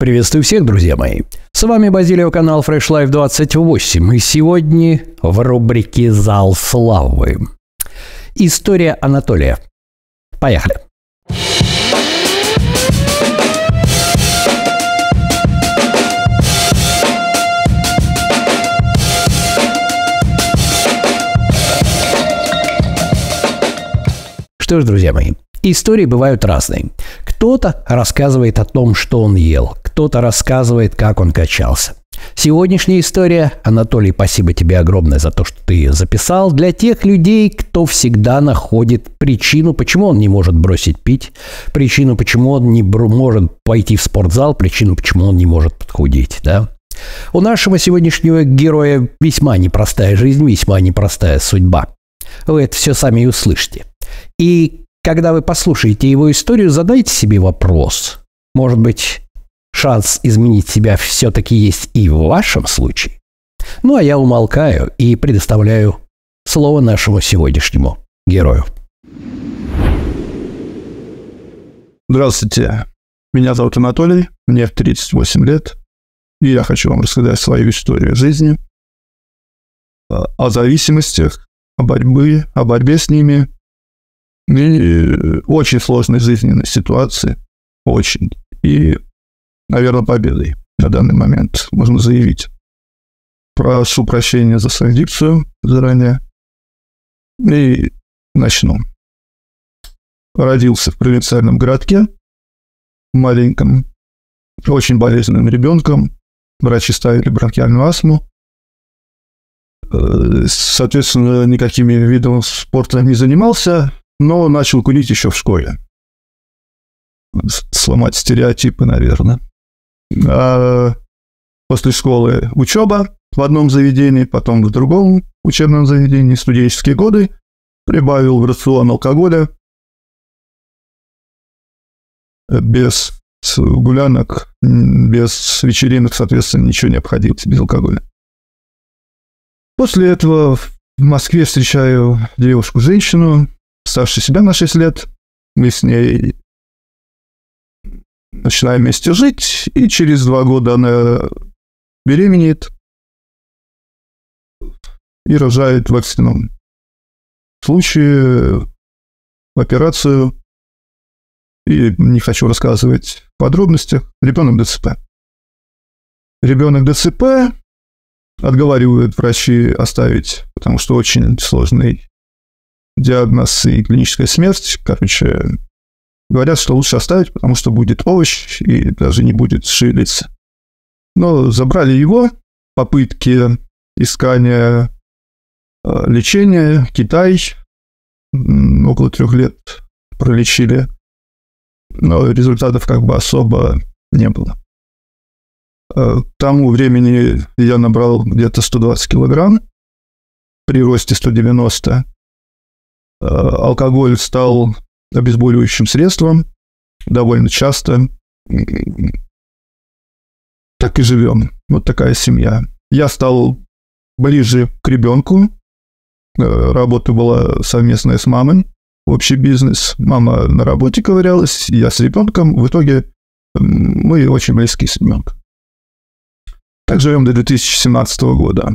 Приветствую всех, друзья мои. С вами Базилио, канал Fresh Life 28. И сегодня в рубрике «Зал славы». История Анатолия. Поехали. Что ж, друзья мои, истории бывают разные. Кто-то рассказывает о том, что он ел, кто-то рассказывает, как он качался. Сегодняшняя история, Анатолий, спасибо тебе огромное за то, что ты ее записал, для тех людей, кто всегда находит причину, почему он не может бросить пить, причину, почему он не может пойти в спортзал, причину, почему он не может подхудеть, да? У нашего сегодняшнего героя весьма непростая жизнь, весьма непростая судьба. Вы это все сами и услышите. И когда вы послушаете его историю, задайте себе вопрос. Может быть, шанс изменить себя все-таки есть и в вашем случае? Ну, а я умолкаю и предоставляю слово нашему сегодняшнему герою. Здравствуйте. Меня зовут Анатолий, мне 38 лет, и я хочу вам рассказать свою историю жизни, о зависимостях, о борьбе, о борьбе с ними, и очень сложной жизненной ситуации, очень. И, наверное, победой на данный момент можно заявить. Прошу прощения за свою дикцию заранее. И начну. Родился в провинциальном городке, маленьком, очень болезненным ребенком. Врачи ставили бронхиальную астму. Э, соответственно, никакими видами спорта не занимался, но начал курить еще в школе. Сломать стереотипы, наверное. А после школы учеба в одном заведении, потом в другом учебном заведении, студенческие годы, прибавил в рацион алкоголя. Без гулянок, без вечеринок, соответственно, ничего не обходилось без алкоголя. После этого в Москве встречаю девушку-женщину, старше себя на 6 лет. Мы с ней начинаем вместе жить, и через два года она беременеет и рожает в экстренном случае операцию. И не хочу рассказывать в подробностях. Ребенок ДЦП. Ребенок ДЦП отговаривают врачи оставить, потому что очень сложный диагноз и клиническая смерть, короче, говорят, что лучше оставить, потому что будет овощ и даже не будет шевелиться. Но забрали его, попытки искания э, лечения, Китай, около трех лет пролечили, но результатов как бы особо не было. Э, к тому времени я набрал где-то 120 килограмм при росте 190 Э, алкоголь стал обезболивающим средством довольно часто. Так и живем. Вот такая семья. Я стал ближе к ребенку. Э, работа была совместная с мамой. Общий бизнес. Мама на работе ковырялась, я с ребенком. В итоге мы очень близки с ребенком. Так живем до 2017 года.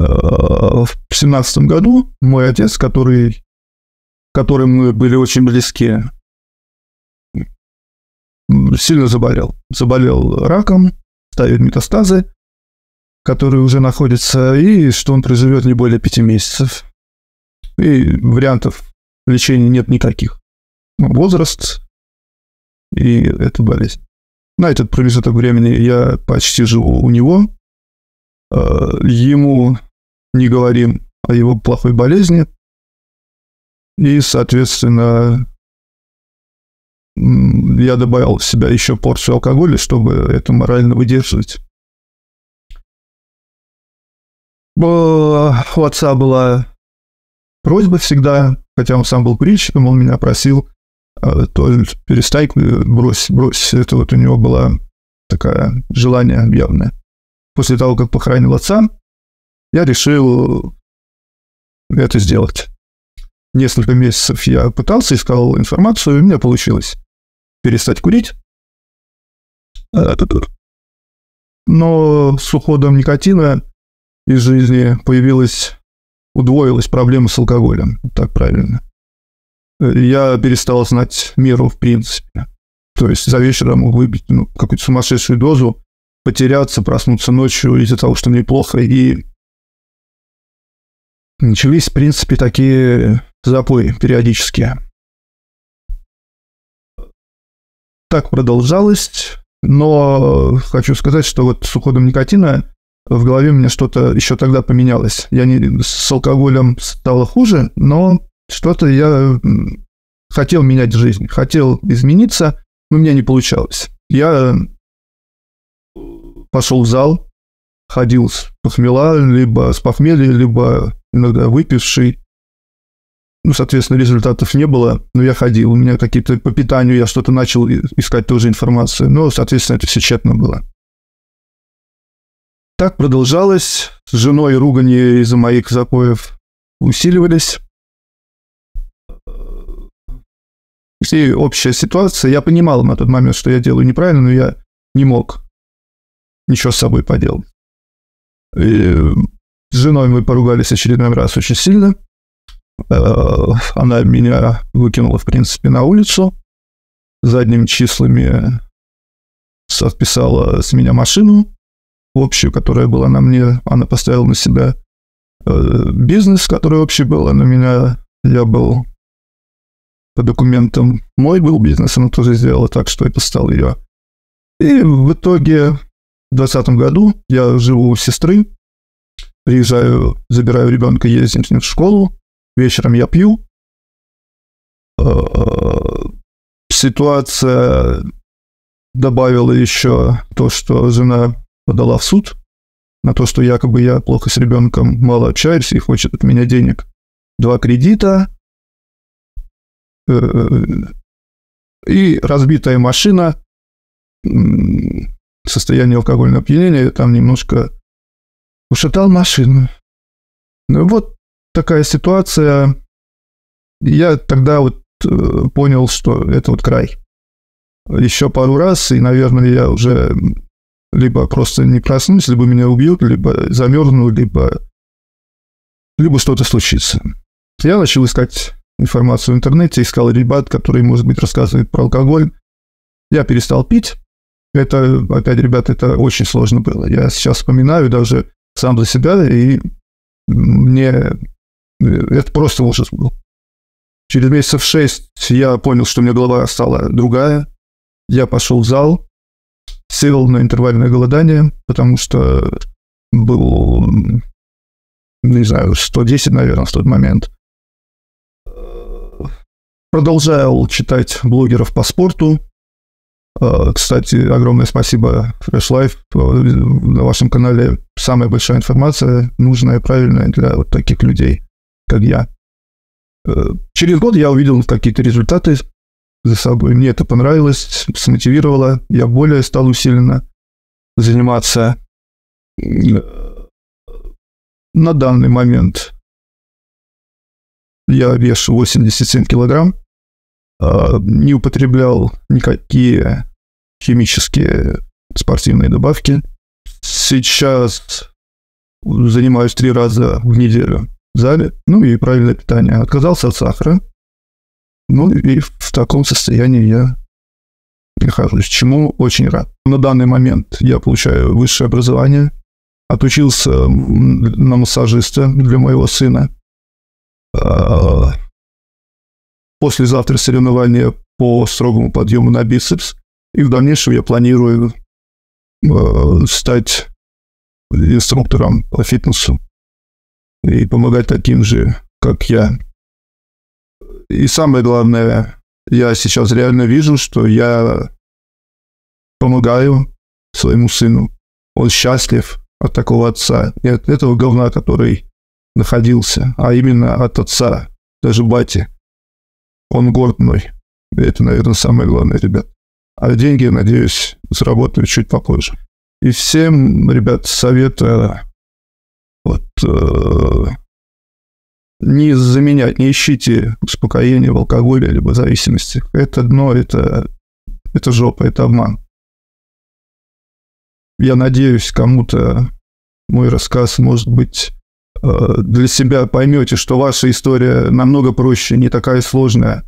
Э, в семнадцатом году мой отец, который, которым мы были очень близки, сильно заболел. Заболел раком, ставит метастазы, которые уже находятся, и что он проживет не более пяти месяцев. И вариантов лечения нет никаких. Возраст и эта болезнь. На этот промежуток времени я почти живу у него. Э, ему не говорим о его плохой болезни. И, соответственно, я добавил в себя еще порцию алкоголя, чтобы это морально выдерживать. У отца была просьба всегда, хотя он сам был курильщиком, он меня просил, «А, то перестань, брось, брось. Это вот у него было такое желание явное. После того, как похоронил отца, я решил это сделать. Несколько месяцев я пытался, искал информацию, и у меня получилось перестать курить. Но с уходом никотина из жизни появилась, удвоилась проблема с алкоголем, так правильно. Я перестал знать меру в принципе. То есть за вечером выпить ну, какую-то сумасшедшую дозу, потеряться, проснуться ночью из-за того, что мне плохо. И начались, в принципе, такие запои периодические. Так продолжалось, но хочу сказать, что вот с уходом никотина в голове у меня что-то еще тогда поменялось. Я не с алкоголем стало хуже, но что-то я хотел менять жизнь, хотел измениться, но у меня не получалось. Я пошел в зал, ходил с похмела, либо с похмелья, либо иногда выпивший. Ну, соответственно, результатов не было, но я ходил. У меня какие-то по питанию, я что-то начал искать тоже информацию, но, соответственно, это все тщетно было. Так продолжалось. С женой ругани из-за моих запоев усиливались. И общая ситуация, я понимал на тот момент, что я делаю неправильно, но я не мог ничего с собой поделать. И с женой мы поругались очередной раз очень сильно. Э, она меня выкинула, в принципе, на улицу. Задними числами совписала с меня машину общую, которая была на мне. Она поставила на себя э, бизнес, который общий был, на меня. Я был по документам мой был бизнес, она тоже сделала так, что это стал ее. И в итоге в 2020 году я живу у сестры, приезжаю, забираю ребенка, ездим с ним в школу, вечером я пью. Э, ситуация добавила еще то, что жена подала в суд на то, что якобы я плохо с ребенком мало общаюсь и хочет от меня денег. Два кредита, Э, и разбитая машина, состояние алкогольного опьянения, там немножко ушатал машину. Ну вот такая ситуация. Я тогда вот э, понял, что это вот край. Еще пару раз, и, наверное, я уже либо просто не проснусь, либо меня убьют, либо замерзну, либо, либо что-то случится. Я начал искать информацию в интернете, искал ребят, которые, может быть, рассказывают про алкоголь. Я перестал пить. Это, опять, ребят, это очень сложно было. Я сейчас вспоминаю даже сам за себя, и мне это просто ужас был. Через месяцев шесть я понял, что у меня голова стала другая. Я пошел в зал, сел на интервальное голодание, потому что был, не знаю, 110, наверное, в тот момент. Продолжал читать блогеров по спорту. А, кстати, огромное спасибо Fresh Life. На вашем канале самая большая информация, нужная и правильная для вот таких людей, как я. Э, через год я увидел какие-то результаты за собой. Мне это понравилось, смотивировало. Я более стал усиленно заниматься. На данный момент я вешу 87 килограмм. А, не употреблял никакие химические спортивные добавки. Сейчас занимаюсь три раза в неделю в зале. Ну и правильное питание. Отказался от сахара. Ну и в таком состоянии я нахожусь, чему очень рад. На данный момент я получаю высшее образование, отучился на массажиста для моего сына. А, послезавтра соревнования по строгому подъему на бицепс. И в дальнейшем я планирую э, стать инструктором по фитнесу и помогать таким же, как я. И самое главное, я сейчас реально вижу, что я помогаю своему сыну. Он счастлив от такого отца и от этого говна, который находился, а именно от отца, даже бати. Он горд мной. Это, наверное, самое главное, ребят. А деньги, надеюсь, заработаю чуть попозже. И всем, ребят, советую вот э, не заменять, не ищите успокоение в алкоголе либо зависимости. Это дно, это, это жопа, это обман. Я надеюсь, кому-то мой рассказ, может быть, э, для себя поймете, что ваша история намного проще, не такая сложная.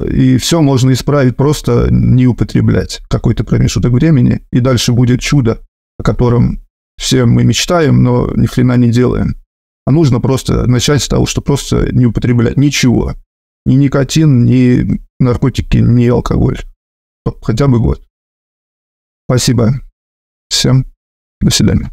И все можно исправить, просто не употреблять какой-то промежуток времени, и дальше будет чудо, о котором все мы мечтаем, но ни хрена не делаем. А нужно просто начать с того, что просто не употреблять ничего. Ни никотин, ни наркотики, ни алкоголь. Хотя бы год. Спасибо всем. До свидания.